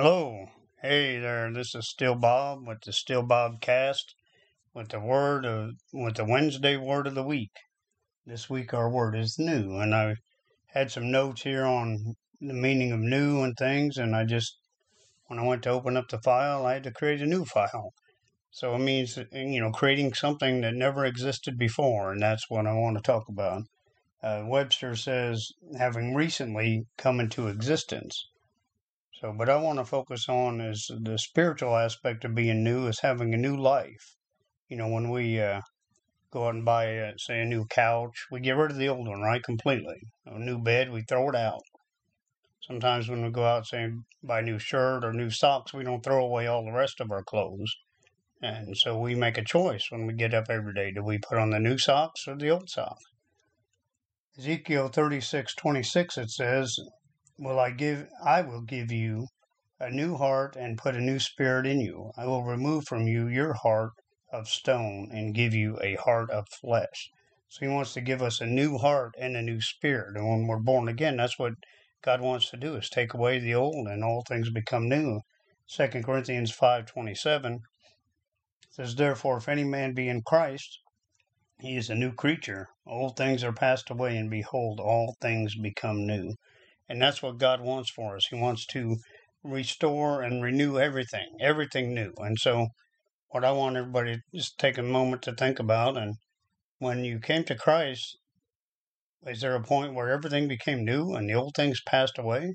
Hello. Hey there. This is Still Bob with the Still Bob cast with the word of with the Wednesday word of the week. This week our word is new and I had some notes here on the meaning of new and things and I just when I went to open up the file I had to create a new file. So it means you know creating something that never existed before and that's what I want to talk about. Uh, Webster says having recently come into existence. So, what I want to focus on is the spiritual aspect of being new is having a new life. You know, when we uh, go out and buy, uh, say, a new couch, we get rid of the old one, right? Completely. A new bed, we throw it out. Sometimes when we go out, say, buy a new shirt or new socks, we don't throw away all the rest of our clothes. And so we make a choice when we get up every day. Do we put on the new socks or the old socks? Ezekiel thirty six twenty six it says, will I give I will give you a new heart and put a new spirit in you. I will remove from you your heart of stone and give you a heart of flesh. So he wants to give us a new heart and a new spirit. And when we're born again, that's what God wants to do is take away the old and all things become new. Second Corinthians five twenty seven says, Therefore if any man be in Christ, he is a new creature. Old things are passed away, and behold, all things become new. And that's what God wants for us. He wants to restore and renew everything, everything new. And so, what I want everybody to just take a moment to think about and when you came to Christ, is there a point where everything became new and the old things passed away?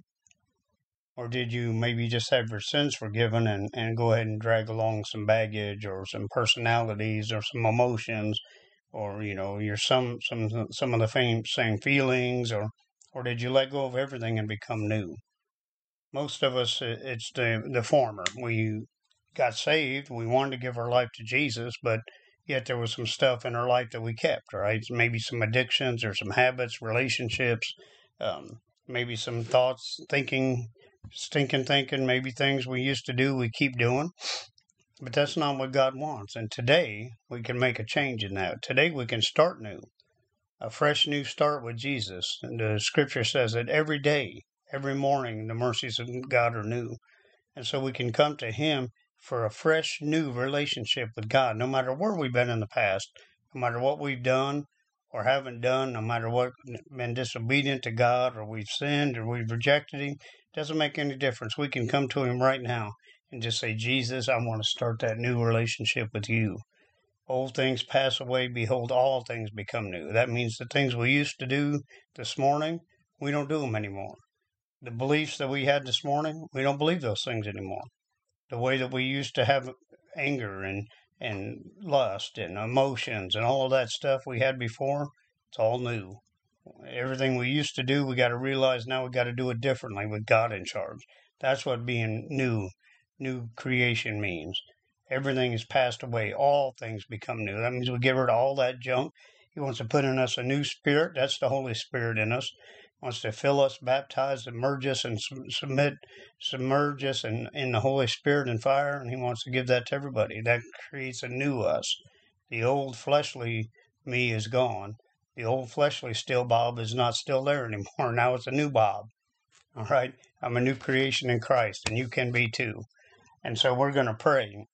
Or did you maybe just have your sins forgiven and, and go ahead and drag along some baggage or some personalities or some emotions or you know your some some some of the same same feelings or or did you let go of everything and become new? Most of us, it's the, the former. We got saved, we wanted to give our life to Jesus, but yet there was some stuff in our life that we kept, right? Maybe some addictions or some habits, relationships, um, maybe some thoughts, thinking, stinking thinking, maybe things we used to do, we keep doing. But that's not what God wants. And today, we can make a change in that. Today, we can start new a fresh new start with Jesus. And the scripture says that every day, every morning, the mercies of God are new. And so we can come to Him for a fresh new relationship with God, no matter where we've been in the past, no matter what we've done or haven't done, no matter what been disobedient to God or we've sinned or we've rejected Him, doesn't make any difference. We can come to Him right now and just say, Jesus, I want to start that new relationship with you. Old things pass away, behold, all things become new. That means the things we used to do this morning, we don't do them anymore. The beliefs that we had this morning, we don't believe those things anymore. The way that we used to have anger and, and lust and emotions and all of that stuff we had before, it's all new. Everything we used to do, we got to realize now we got to do it differently with God in charge. That's what being new, new creation means. Everything is passed away. All things become new. That means we get rid of all that junk. He wants to put in us a new spirit. That's the Holy Spirit in us. He wants to fill us, baptize, immerse us, and submit, submerge us in, in the Holy Spirit and fire. And He wants to give that to everybody. That creates a new us. The old fleshly me is gone. The old fleshly still Bob is not still there anymore. Now it's a new Bob. All right. I'm a new creation in Christ, and you can be too. And so we're going to pray.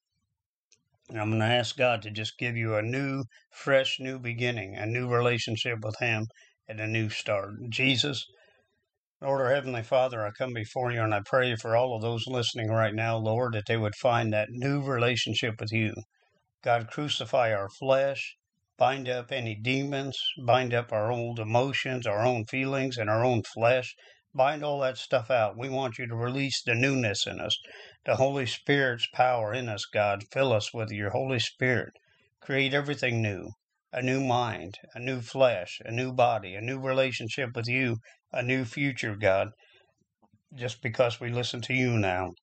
I'm going to ask God to just give you a new, fresh, new beginning, a new relationship with Him, and a new start. Jesus, Lord, our Heavenly Father, I come before you and I pray for all of those listening right now, Lord, that they would find that new relationship with you. God, crucify our flesh, bind up any demons, bind up our old emotions, our own feelings, and our own flesh. Bind all that stuff out. We want you to release the newness in us, the Holy Spirit's power in us, God. Fill us with your Holy Spirit. Create everything new a new mind, a new flesh, a new body, a new relationship with you, a new future, God, just because we listen to you now.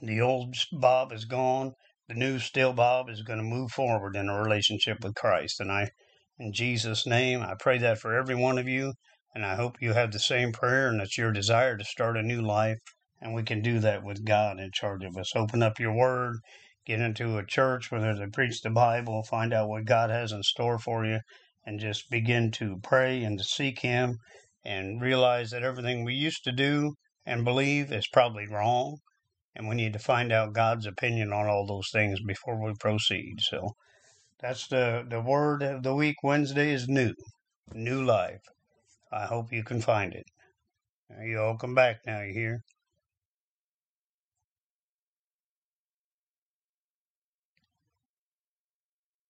The old Bob is gone. The new still Bob is going to move forward in a relationship with Christ. And I, in Jesus' name, I pray that for every one of you. And I hope you have the same prayer and it's your desire to start a new life. And we can do that with God in charge of us. Open up your word, get into a church where they preach the Bible, find out what God has in store for you, and just begin to pray and to seek Him and realize that everything we used to do and believe is probably wrong. And we need to find out God's opinion on all those things before we proceed. So that's the, the word of the week. Wednesday is new, new life. I hope you can find it. You all come back now, you hear?